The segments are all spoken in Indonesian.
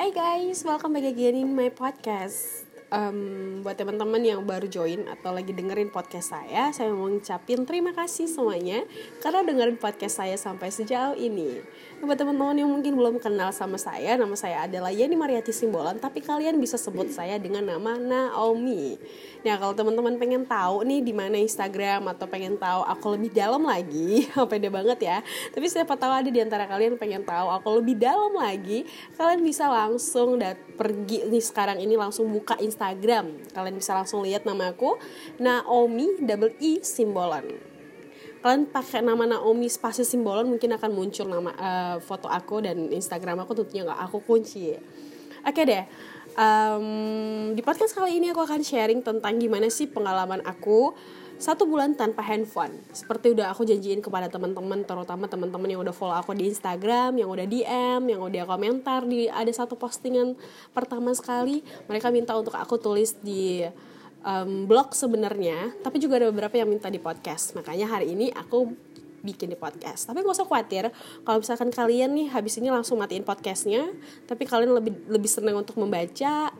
Hai guys, welcome back again in my podcast. Um, buat teman-teman yang baru join atau lagi dengerin podcast saya, saya mau ngucapin terima kasih semuanya karena dengerin podcast saya sampai sejauh ini. Buat teman-teman yang mungkin belum kenal sama saya, nama saya adalah Yani Mariati Simbolan, tapi kalian bisa sebut saya dengan nama Naomi. Nah, kalau teman-teman pengen tahu nih di mana Instagram atau pengen tahu aku lebih dalam lagi, pede banget ya. Tapi siapa tahu ada di antara kalian pengen tahu aku lebih dalam lagi, kalian bisa langsung dat pergi nih sekarang ini langsung buka Instagram Instagram. Kalian bisa langsung lihat nama aku Naomi double E Simbolan. Kalian pakai nama Naomi spasi Simbolan mungkin akan muncul nama uh, foto aku dan Instagram aku tentunya nggak aku kunci. Oke deh. Um, di podcast kali ini aku akan sharing tentang gimana sih pengalaman aku satu bulan tanpa handphone. Seperti udah aku janjiin kepada teman-teman terutama teman-teman yang udah follow aku di Instagram yang udah DM yang udah komentar di ada satu postingan pertama sekali mereka minta untuk aku tulis di um, blog sebenarnya tapi juga ada beberapa yang minta di podcast. Makanya hari ini aku bikin di podcast. Tapi gak usah khawatir kalau misalkan kalian nih habis ini langsung matiin podcastnya tapi kalian lebih lebih senang untuk membaca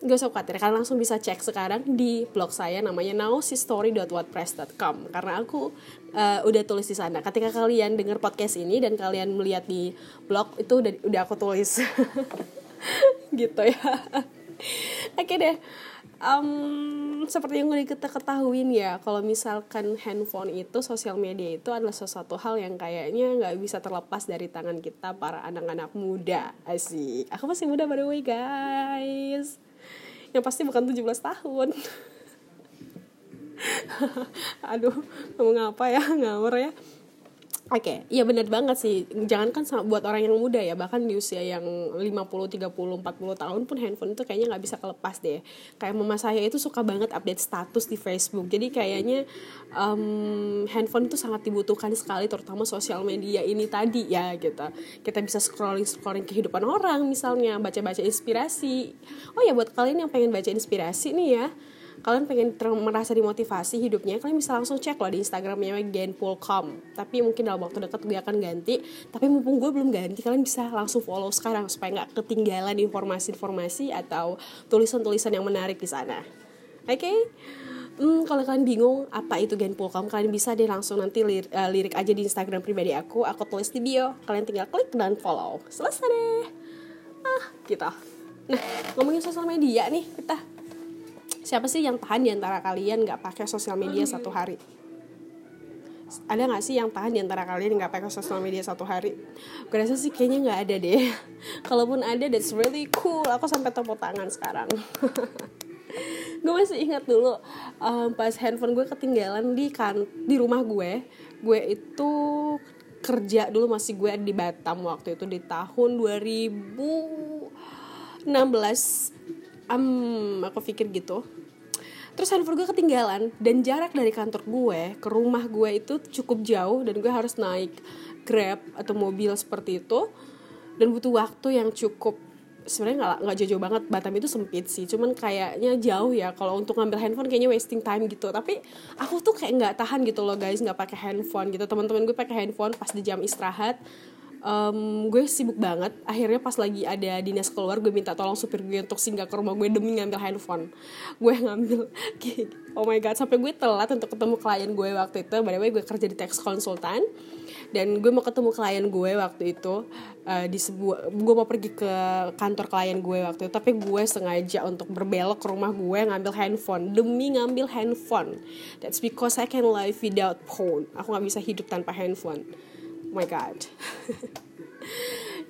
gak usah khawatir kalian langsung bisa cek sekarang di blog saya namanya nowsistory.wordpress.com karena aku uh, udah tulis di sana. Ketika kalian dengar podcast ini dan kalian melihat di blog itu udah udah aku tulis. Gitu ya. Oke okay deh. Um, seperti yang udah kita ketahuin ya kalau misalkan handphone itu sosial media itu adalah sesuatu hal yang kayaknya nggak bisa terlepas dari tangan kita para anak-anak muda. Asik. Aku masih muda by the way guys yang pasti bukan 17 tahun. Aduh ngomong apa ya? Ngawur ya Oke, okay, iya benar banget sih. Jangankan buat orang yang muda ya, bahkan di usia yang 50, 30, 40 tahun pun handphone itu kayaknya nggak bisa kelepas deh. Kayak mama saya itu suka banget update status di Facebook. Jadi kayaknya um, handphone itu sangat dibutuhkan sekali, terutama sosial media ini tadi ya gitu. Kita bisa scrolling scrolling kehidupan orang, misalnya baca-baca inspirasi. Oh ya buat kalian yang pengen baca inspirasi nih ya, kalian pengen merasa dimotivasi hidupnya kalian bisa langsung cek loh di instagramnya genpulcom tapi mungkin dalam waktu dekat gue akan ganti tapi mumpung gue belum ganti kalian bisa langsung follow sekarang supaya nggak ketinggalan informasi-informasi atau tulisan-tulisan yang menarik di sana oke okay? Hmm, kalau kalian bingung apa itu Genpulcom, kalian bisa deh langsung nanti lir uh, lirik aja di Instagram pribadi aku, aku tulis di bio. Kalian tinggal klik dan follow. Selesai deh. Ah, gitu. Nah, ngomongin sosial media nih, kita siapa sih yang tahan di antara kalian nggak pakai sosial media satu hari? Ada nggak sih yang tahan di antara kalian nggak pakai sosial media satu hari? Gue rasa sih kayaknya nggak ada deh. Kalaupun ada that's really cool. Aku sampai tepuk tangan sekarang. Gue masih ingat dulu um, pas handphone gue ketinggalan di kan di rumah gue gue itu kerja dulu masih gue di Batam waktu itu di tahun 2016 um, aku pikir gitu terus handphone gue ketinggalan dan jarak dari kantor gue ke rumah gue itu cukup jauh dan gue harus naik grab atau mobil seperti itu dan butuh waktu yang cukup. Sebenarnya nggak nggak jauh-jauh banget. Batam itu sempit sih cuman kayaknya jauh ya kalau untuk ngambil handphone kayaknya wasting time gitu. Tapi aku tuh kayak nggak tahan gitu loh guys nggak pakai handphone gitu. Teman-teman gue pakai handphone pas di jam istirahat um, gue sibuk banget. Akhirnya pas lagi ada dinas keluar gue minta tolong supir gue untuk singgah ke rumah gue demi ngambil handphone. Gue ngambil. Oh my god. Sampai gue telat untuk ketemu klien gue waktu itu. By the way gue kerja di tax konsultan dan gue mau ketemu klien gue waktu itu uh, di sebuah gue mau pergi ke kantor klien gue waktu itu. Tapi gue sengaja untuk berbelok ke rumah gue ngambil handphone. Demi ngambil handphone. That's because I can live without phone. Aku nggak bisa hidup tanpa handphone oh my god.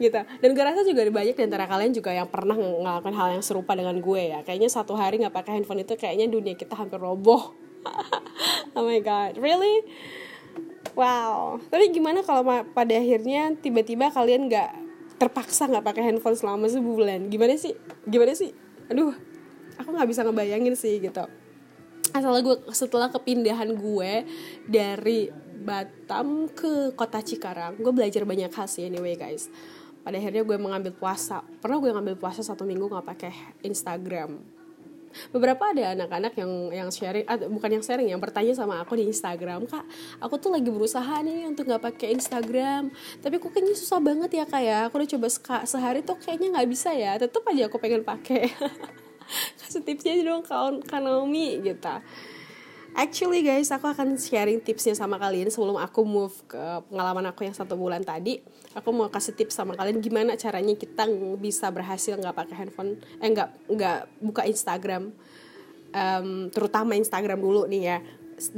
Gitu. Dan gue rasa juga banyak di antara kalian juga yang pernah ngelakuin hal yang serupa dengan gue ya. Kayaknya satu hari nggak pakai handphone itu kayaknya dunia kita hampir roboh. Oh my god. Really? Wow. Tapi gimana kalau pada akhirnya tiba-tiba kalian nggak terpaksa nggak pakai handphone selama sebulan? Gimana sih? Gimana sih? Aduh aku nggak bisa ngebayangin sih gitu. Asal gue setelah kepindahan gue dari Batam ke kota Cikarang. Gue belajar banyak hal sih anyway guys. Pada akhirnya gue mengambil puasa. Pernah gue ngambil puasa satu minggu nggak pakai Instagram. Beberapa ada anak-anak yang yang sharing ah, bukan yang sharing yang bertanya sama aku di Instagram kak aku tuh lagi berusaha nih untuk nggak pakai Instagram. Tapi kok kayaknya susah banget ya kak ya. Aku udah coba sehari tuh kayaknya nggak bisa ya. Tetap aja aku pengen pakai. Kasih tipsnya dong kak Naomi gitu Actually guys, aku akan sharing tipsnya sama kalian sebelum aku move ke pengalaman aku yang satu bulan tadi. Aku mau kasih tips sama kalian gimana caranya kita bisa berhasil nggak pakai handphone, eh nggak nggak buka Instagram, um, terutama Instagram dulu nih ya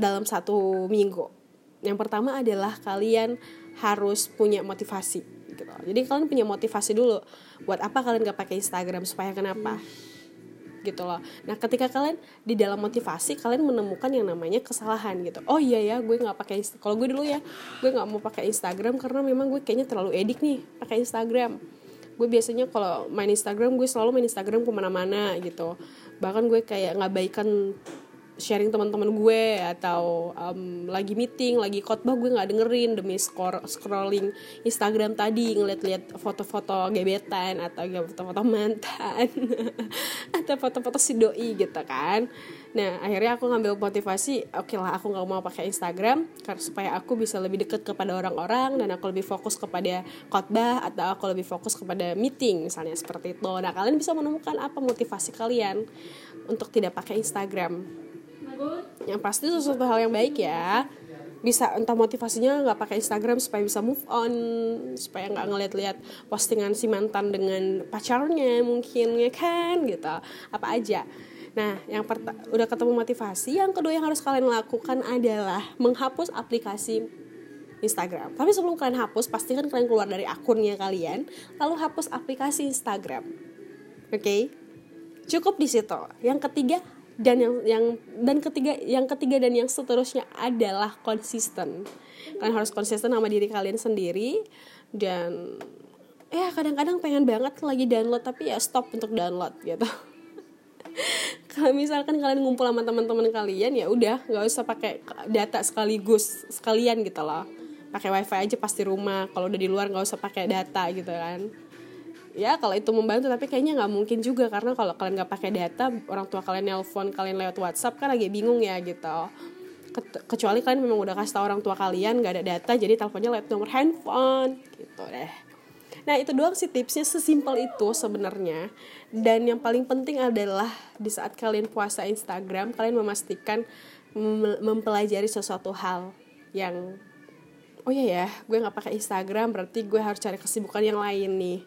dalam satu minggu. Yang pertama adalah kalian harus punya motivasi. Gitu. Jadi kalian punya motivasi dulu. Buat apa kalian nggak pakai Instagram supaya kenapa? Gitu loh. Nah ketika kalian di dalam motivasi kalian menemukan yang namanya kesalahan gitu. Oh iya ya gue nggak pakai kalau gue dulu ya gue nggak mau pakai Instagram karena memang gue kayaknya terlalu edik nih pakai Instagram. Gue biasanya kalau main Instagram gue selalu main Instagram ke mana-mana gitu. Bahkan gue kayak ngabaikan sharing teman-teman gue atau um, lagi meeting lagi khotbah gue nggak dengerin demi scroll scrolling Instagram tadi ngeliat-liat foto-foto gebetan atau foto-foto mantan atau foto-foto si doi gitu kan. Nah akhirnya aku ngambil motivasi oke okay lah aku nggak mau pakai Instagram karena supaya aku bisa lebih dekat kepada orang-orang dan aku lebih fokus kepada khotbah atau aku lebih fokus kepada meeting misalnya seperti itu. Nah kalian bisa menemukan apa motivasi kalian untuk tidak pakai Instagram yang pasti itu sesuatu hal yang baik ya. Bisa entah motivasinya nggak pakai Instagram supaya bisa move on supaya nggak ngeliat-liat postingan si mantan dengan pacarnya mungkin ya kan gitu. Apa aja. Nah yang udah ketemu motivasi yang kedua yang harus kalian lakukan adalah menghapus aplikasi Instagram. Tapi sebelum kalian hapus pastikan kalian keluar dari akunnya kalian lalu hapus aplikasi Instagram. Oke? Okay? cukup di situ. Yang ketiga dan yang yang dan ketiga yang ketiga dan yang seterusnya adalah konsisten. Kalian harus konsisten sama diri kalian sendiri. Dan ya kadang-kadang pengen banget lagi download tapi ya stop untuk download gitu. Kalau misalkan kalian ngumpul sama teman-teman kalian ya udah nggak usah pakai data sekaligus sekalian gitu loh. Pakai wifi aja pasti rumah kalau udah di luar nggak usah pakai data gitu kan ya kalau itu membantu tapi kayaknya nggak mungkin juga karena kalau kalian nggak pakai data orang tua kalian nelpon kalian lewat WhatsApp kan lagi bingung ya gitu. Kecuali kalian memang udah kasih tau orang tua kalian nggak ada data jadi teleponnya lewat nomor handphone gitu deh. Nah itu doang sih tipsnya sesimpel itu sebenarnya. Dan yang paling penting adalah di saat kalian puasa Instagram kalian memastikan mempelajari sesuatu hal yang oh iya ya gue nggak pakai Instagram berarti gue harus cari kesibukan yang lain nih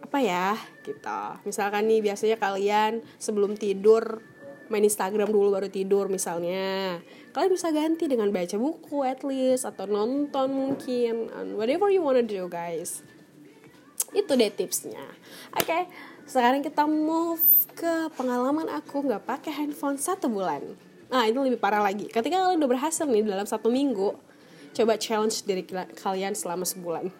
apa ya gitu misalkan nih biasanya kalian sebelum tidur main Instagram dulu baru tidur misalnya. Kalian bisa ganti dengan baca buku at least atau nonton mungkin and whatever you wanna do guys. Itu deh tipsnya. Oke okay, sekarang kita move ke pengalaman aku nggak pakai handphone satu bulan. Nah itu lebih parah lagi. Ketika kalian udah berhasil nih dalam satu minggu coba challenge diri kalian selama sebulan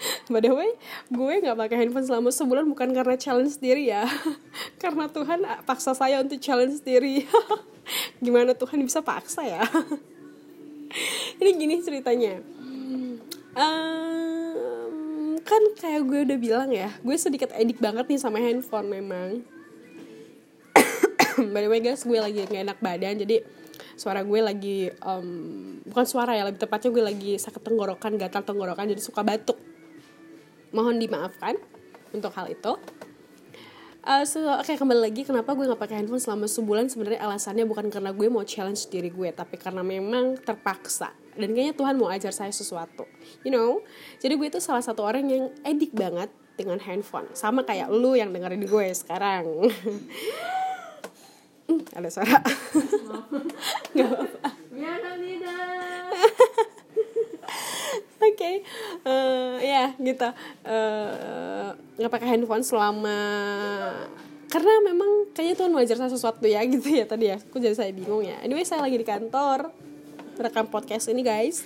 By the way, gue nggak pakai handphone selama sebulan bukan karena challenge sendiri ya, karena Tuhan paksa saya untuk challenge sendiri. Gimana Tuhan bisa paksa ya? Ini gini ceritanya. Um, kan kayak gue udah bilang ya, gue sedikit edik banget nih sama handphone memang. By the way guys, gue lagi gak enak badan, jadi suara gue lagi um, bukan suara ya lebih tepatnya gue lagi sakit tenggorokan gatal tenggorokan jadi suka batuk mohon dimaafkan untuk hal itu. Uh, so, oke okay, kembali lagi kenapa gue nggak pakai handphone selama sebulan? Sebenarnya alasannya bukan karena gue mau challenge diri gue tapi karena memang terpaksa. Dan kayaknya Tuhan mau ajar saya sesuatu you know? Jadi gue itu salah satu orang yang edik banget dengan handphone. Sama kayak lu yang dengerin gue sekarang. Hmm, ada suara. Nggak apa-apa uh, eh, ya gitu. Uh, nggak pakai handphone selama karena memang kayaknya Tuhan wajar saya sesuatu ya gitu ya tadi ya. Aku jadi saya bingung ya. Anyway saya lagi di kantor rekam podcast ini guys.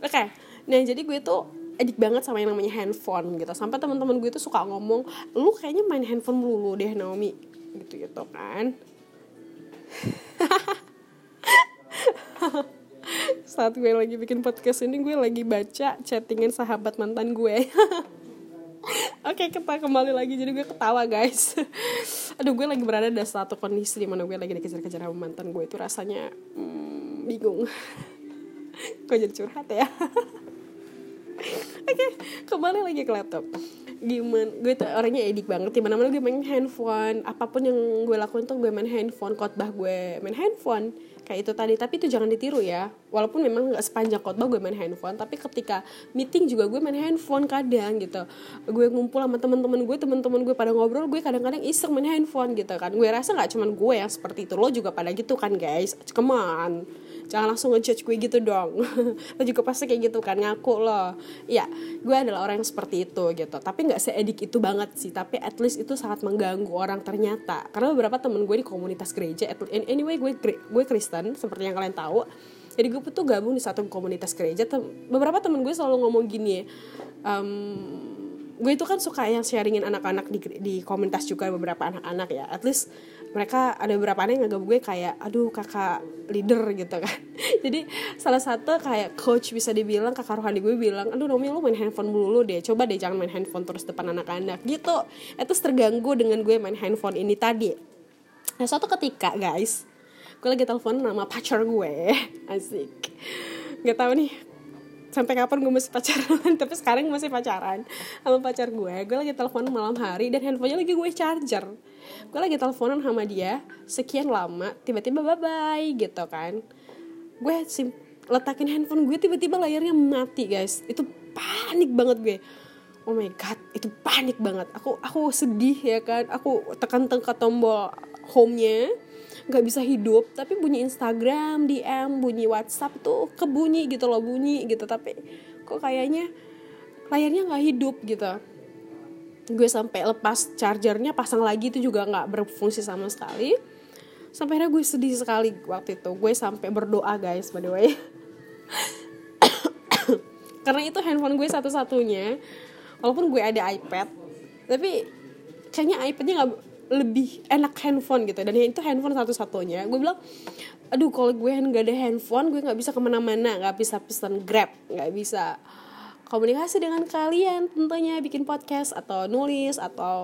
Oke okay. nah jadi gue tuh edik banget sama yang namanya handphone gitu. Sampai teman-teman gue tuh suka ngomong lu kayaknya main handphone mulu deh Naomi. Gitu gitu kan saat gue lagi bikin podcast ini gue lagi baca chattingan sahabat mantan gue. Oke kita kembali lagi. Jadi gue ketawa guys. Aduh gue lagi berada di satu kondisi di mana gue lagi dikejar-kejar sama mantan gue. Itu rasanya hmm, bingung. Gue jadi curhat ya Oke kembali lagi ke laptop. Gimana gue tuh orangnya edik banget. Di mana gue main handphone. Apa pun yang gue lakuin tuh gue main handphone. Khotbah gue main handphone. Kayak itu tadi. Tapi itu jangan ditiru ya. Walaupun memang nggak sepanjang khotbah gue main handphone tapi ketika meeting juga gue main handphone kadang gitu. Gue ngumpul sama teman-teman gue teman-teman gue pada ngobrol gue kadang-kadang iseng main handphone gitu kan. Gue rasa nggak cuman gue yang seperti itu. Lo juga pada gitu kan guys. Come jangan langsung ngejudge gue gitu dong. Lo juga pasti kayak gitu kan ngaku lo. Ya gue adalah orang yang seperti itu gitu. Tapi nggak seedik itu banget sih. Tapi at least itu sangat mengganggu orang ternyata. Karena beberapa temen gue di komunitas gereja anyway gue gue Kristen seperti yang kalian tahu. Jadi gue tuh gabung di satu komunitas gereja. Beberapa temen gue selalu ngomong gini um, gue itu kan suka yang sharingin anak-anak di, di komunitas juga beberapa anak-anak ya. At least mereka ada beberapa yang nganggap gue kayak aduh kakak leader gitu kan. Jadi salah satu kayak coach bisa dibilang kakak rohani gue bilang aduh Nomi lu main handphone dulu deh coba deh jangan main handphone terus depan anak-anak gitu. Itu terganggu dengan gue main handphone ini tadi. Nah suatu ketika guys gue lagi telepon nama pacar gue. Asik. Nggak tahu nih sampai kapan gue masih pacaran tapi sekarang masih pacaran sama pacar gue. Gue lagi telepon malam hari dan handphonenya lagi gue charger gue lagi teleponan sama dia sekian lama tiba-tiba bye bye gitu kan. Gue sim letakin handphone gue tiba-tiba layarnya mati guys. Itu panik banget gue. Oh my god itu panik banget. Aku aku sedih ya kan. Aku tekan tekan tombol home-nya. Nggak bisa hidup tapi bunyi Instagram DM bunyi WhatsApp tuh kebunyi gitu loh bunyi gitu. Tapi kok kayaknya layarnya nggak hidup gitu gue sampai lepas chargernya pasang lagi itu juga nggak berfungsi sama sekali. Sampai akhirnya gue sedih sekali waktu itu. Gue sampai berdoa guys by the way. Karena itu handphone gue satu-satunya. Walaupun gue ada iPad tapi kayaknya iPadnya nggak lebih enak handphone gitu. Dan itu handphone satu-satunya. Gue bilang aduh kalau gue nggak ada handphone gue nggak bisa ke mana-mana. Nggak bisa pesan grab nggak bisa komunikasi dengan kalian tentunya bikin podcast atau nulis atau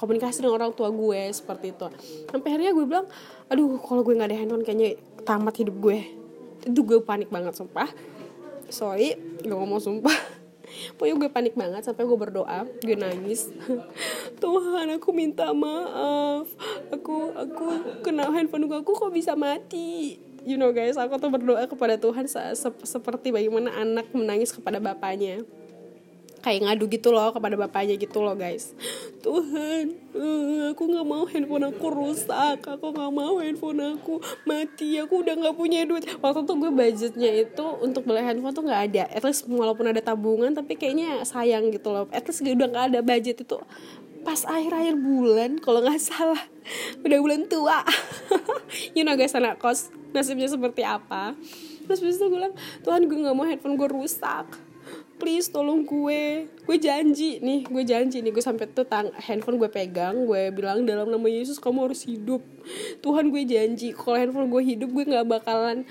komunikasi dengan orang tua gue seperti itu. Sampai akhirnya gue bilang aduh kalau gue nggak ada handphone kayaknya tamat hidup gue. Itu gue panik banget sumpah. Sorry gak ngomong sumpah. Pokoknya gue panik banget sampai gue berdoa gue nangis. Tuhan aku minta maaf. Aku aku kena handphone gue. Aku kok bisa mati you know guys aku tuh berdoa kepada Tuhan se seperti bagaimana anak menangis kepada bapaknya. Kayak ngadu gitu loh kepada bapaknya gitu loh guys. Tuhan uh, aku nggak mau handphone aku rusak. Aku nggak mau handphone aku mati. Aku udah nggak punya duit. Waktu tuh gue budgetnya itu untuk beli handphone tuh nggak ada. At least walaupun ada tabungan tapi kayaknya sayang gitu loh. At least udah nggak ada budget itu pas akhir-akhir bulan kalau nggak salah. Udah bulan tua. You know guys anak kos nasibnya seperti apa. Terus bis itu gue bilang Tuhan gue nggak mau handphone gue rusak please tolong gue. Gue janji nih gue janji nih gue sampai tuh tang handphone gue pegang gue bilang dalam nama Yesus kamu harus hidup. Tuhan gue janji kalau handphone gue hidup gue nggak bakalan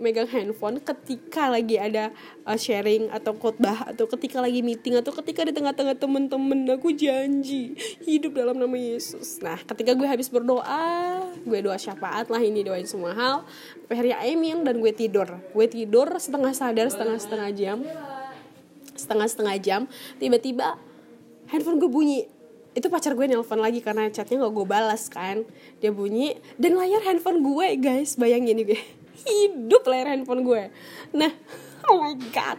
megang handphone ketika lagi ada uh, sharing atau khotbah atau ketika lagi meeting atau ketika di tengah-tengah temen-temen. Aku janji hidup dalam nama Yesus. Nah ketika gue habis berdoa gue doa syafaat lah ini doain semua hal. Akhirnya amin dan gue tidur. Gue tidur setengah sadar setengah setengah jam setengah-setengah jam tiba-tiba handphone gue bunyi. Itu pacar gue nelpon lagi karena chatnya gak gue balas kan. Dia bunyi dan layar handphone gue guys. Bayangin gue. Hidup layar handphone gue. Nah oh my god.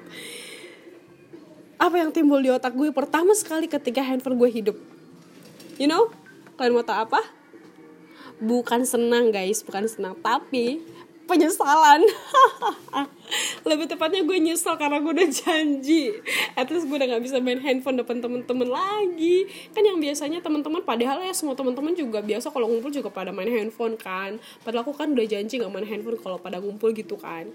Apa yang timbul di otak gue? Pertama sekali ketika handphone gue hidup. You know kalian mau tau apa? Bukan senang guys. Bukan senang. Tapi penyesalan. Lebih tepatnya gue nyesel karena gue udah janji. At least gue udah gak bisa main handphone depan temen-temen lagi. Kan yang biasanya teman-teman padahal ya semua teman-teman juga biasa kalau ngumpul juga pada main handphone kan. Padahal aku kan udah janji gak main handphone kalau pada ngumpul gitu kan.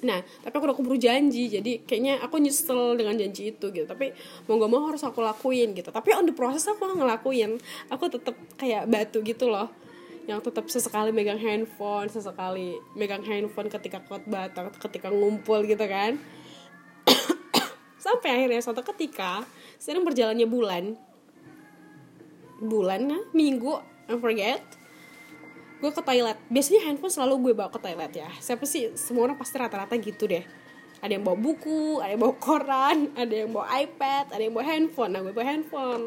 Nah, tapi aku udah keburu janji, jadi kayaknya aku nyesel dengan janji itu gitu. Tapi mau gak mau harus aku lakuin gitu. Tapi on the process aku ngelakuin, aku tetap kayak batu gitu loh yang tetap sesekali megang handphone sesekali megang handphone ketika khotbah atau ketika ngumpul gitu kan. Sampai akhirnya suatu ketika sedang berjalannya bulan. Bulan nah, minggu I forget. Gue ke toilet. Biasanya handphone selalu gue bawa ke toilet ya. Siapa sih? Semua orang pasti rata-rata gitu deh. Ada yang bawa buku ada yang bawa koran ada yang bawa iPad ada yang bawa handphone. Nah gue bawa handphone.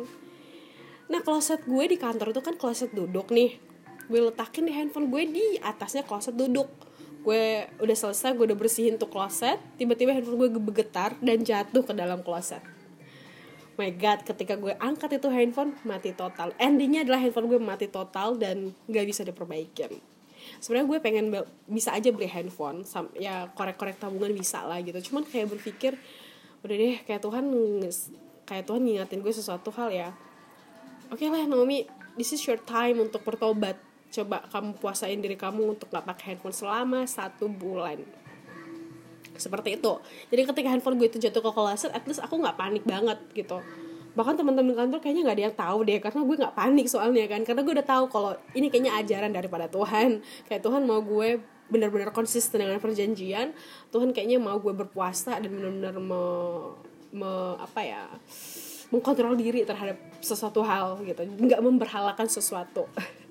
Nah kloset gue di kantor itu kan kloset duduk nih gue letakin di handphone gue di atasnya kloset duduk. Gue udah selesai gue udah bersihin tuh kloset. Tiba-tiba handphone gue bergetar dan jatuh ke dalam kloset. My god ketika gue angkat itu handphone mati total. Endingnya adalah handphone gue mati total dan gak bisa diperbaikin sebenarnya gue pengen bisa aja beli handphone ya korek-korek tabungan bisa lah gitu. Cuman kayak berpikir udah deh kayak Tuhan kayak Tuhan ngingatin gue sesuatu hal ya. Oke okay lah Naomi this is your time untuk bertobat coba kamu puasain diri kamu untuk gak pakai handphone selama satu bulan. Seperti itu. Jadi ketika handphone gue itu jatuh ke kloset at least aku nggak panik banget gitu. Bahkan teman-teman kantor kayaknya nggak ada yang tahu deh karena gue nggak panik soalnya kan. Karena gue udah tahu kalau ini kayaknya ajaran daripada Tuhan. Kayak Tuhan mau gue benar-benar konsisten dengan perjanjian. Tuhan kayaknya mau gue berpuasa dan benar-benar me, me apa ya mengkontrol diri terhadap sesuatu hal gitu. Nggak memberhalakan sesuatu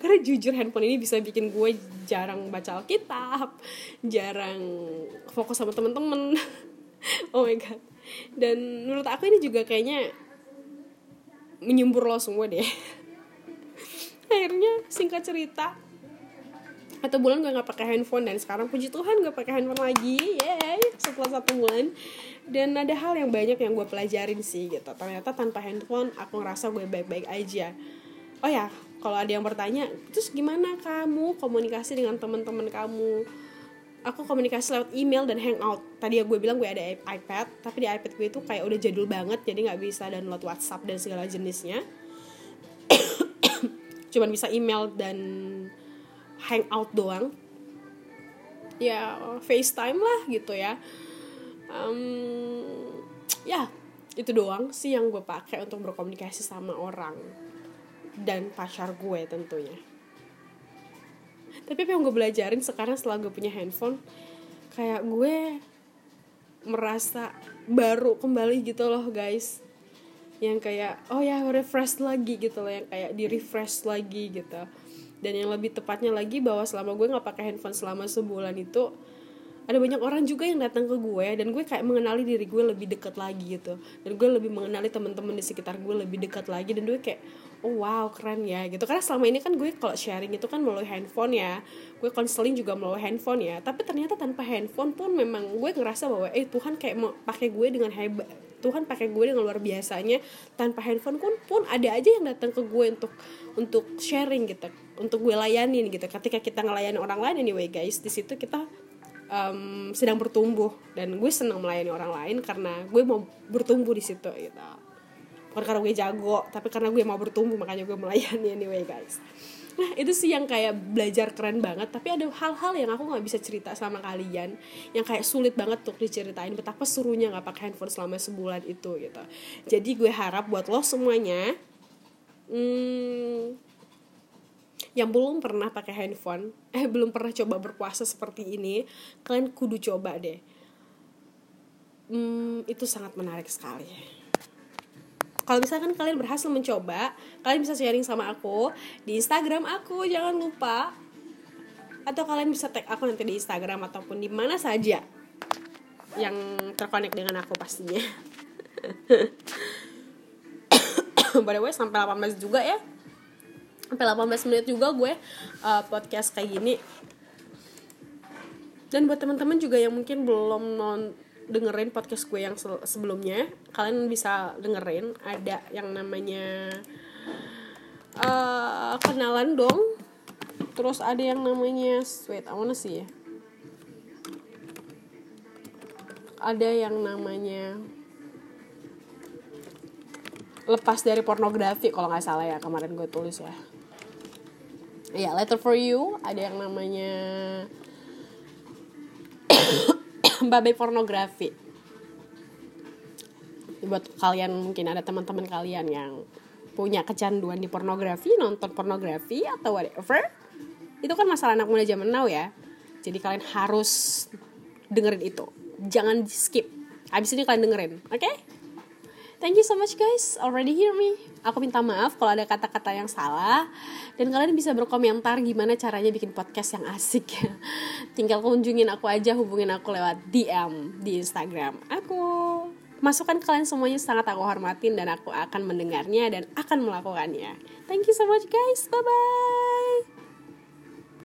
karena jujur handphone ini bisa bikin gue jarang baca Alkitab jarang fokus sama temen-temen. Oh my god. Dan menurut aku ini juga kayaknya menyembur lo semua deh. Akhirnya singkat cerita atau bulan gue nggak pakai handphone dan sekarang puji Tuhan gue pakai handphone lagi. Yay setelah satu bulan. Dan ada hal yang banyak yang gue pelajarin sih gitu. Ternyata tanpa handphone aku ngerasa gue baik-baik aja. Oh ya kalau ada yang bertanya terus gimana kamu komunikasi dengan teman-teman kamu? Aku komunikasi lewat email dan hangout. Tadi ya gue bilang gue ada iPad tapi di iPad gue itu kayak udah jadul banget jadi nggak bisa download WhatsApp dan segala jenisnya. Cuman bisa email dan hangout doang. Ya FaceTime lah gitu ya. Um, ya itu doang sih yang gue pakai untuk berkomunikasi sama orang dan pacar gue tentunya. Tapi apa yang gue belajarin sekarang setelah gue punya handphone kayak gue merasa baru kembali gitu loh guys. Yang kayak oh ya refresh lagi gitu loh yang kayak di refresh lagi gitu. Dan yang lebih tepatnya lagi bahwa selama gue nggak pakai handphone selama sebulan itu ada banyak orang juga yang datang ke gue dan gue kayak mengenali diri gue lebih dekat lagi gitu. Dan gue lebih mengenali teman-teman di sekitar gue lebih dekat lagi dan gue kayak oh wow keren ya gitu. Karena selama ini kan gue kalau sharing itu kan melalui handphone ya. Gue konseling juga melalui handphone ya. Tapi ternyata tanpa handphone pun memang gue ngerasa bahwa eh Tuhan kayak mau pakai gue dengan hebat Tuhan pakai gue dengan luar biasanya. Tanpa handphone pun pun ada aja yang datang ke gue untuk untuk sharing gitu. Untuk gue layanin gitu. Ketika kita ngelayani orang lain anyway guys di situ kita um, sedang bertumbuh. Dan gue senang melayani orang lain karena gue mau bertumbuh di situ gitu bukan karena gue jago tapi karena gue mau bertumbuh makanya gue melayani anyway guys. Nah itu sih yang kayak belajar keren banget tapi ada hal-hal yang aku nggak bisa cerita sama kalian yang kayak sulit banget untuk diceritain betapa serunya nggak pakai handphone selama sebulan itu gitu. Jadi gue harap buat lo semuanya hmm, yang belum pernah pakai handphone eh belum pernah coba berpuasa seperti ini kalian kudu coba deh. Hmm, itu sangat menarik sekali kalau misalkan kalian berhasil mencoba kalian bisa sharing sama aku di Instagram aku jangan lupa. Atau kalian bisa tag aku nanti di Instagram ataupun di mana saja yang terkonek dengan aku pastinya. By the way sampai 18 juga ya. Sampai 18 menit juga gue uh, podcast kayak gini. Dan buat teman-teman juga yang mungkin belum non dengerin podcast gue yang sebelumnya. Kalian bisa dengerin ada yang namanya uh, kenalan dong. Terus ada yang namanya wait I wanna see ya. Ada yang namanya lepas dari pornografi kalau nggak salah ya kemarin gue tulis ya. Ya letter for you. Ada yang namanya babe pornografi buat kalian mungkin ada teman-teman kalian yang punya kecanduan di pornografi nonton pornografi atau whatever itu kan masalah anak muda zaman now ya jadi kalian harus dengerin itu jangan skip Abis ini kalian dengerin, oke? Okay? Thank you so much guys, already hear me. Aku minta maaf kalau ada kata-kata yang salah dan kalian bisa berkomentar gimana caranya bikin podcast yang asik. Tinggal kunjungin aku aja, hubungin aku lewat DM di Instagram. Aku masukan kalian semuanya sangat aku hormatin dan aku akan mendengarnya dan akan melakukannya. Thank you so much guys. Bye bye.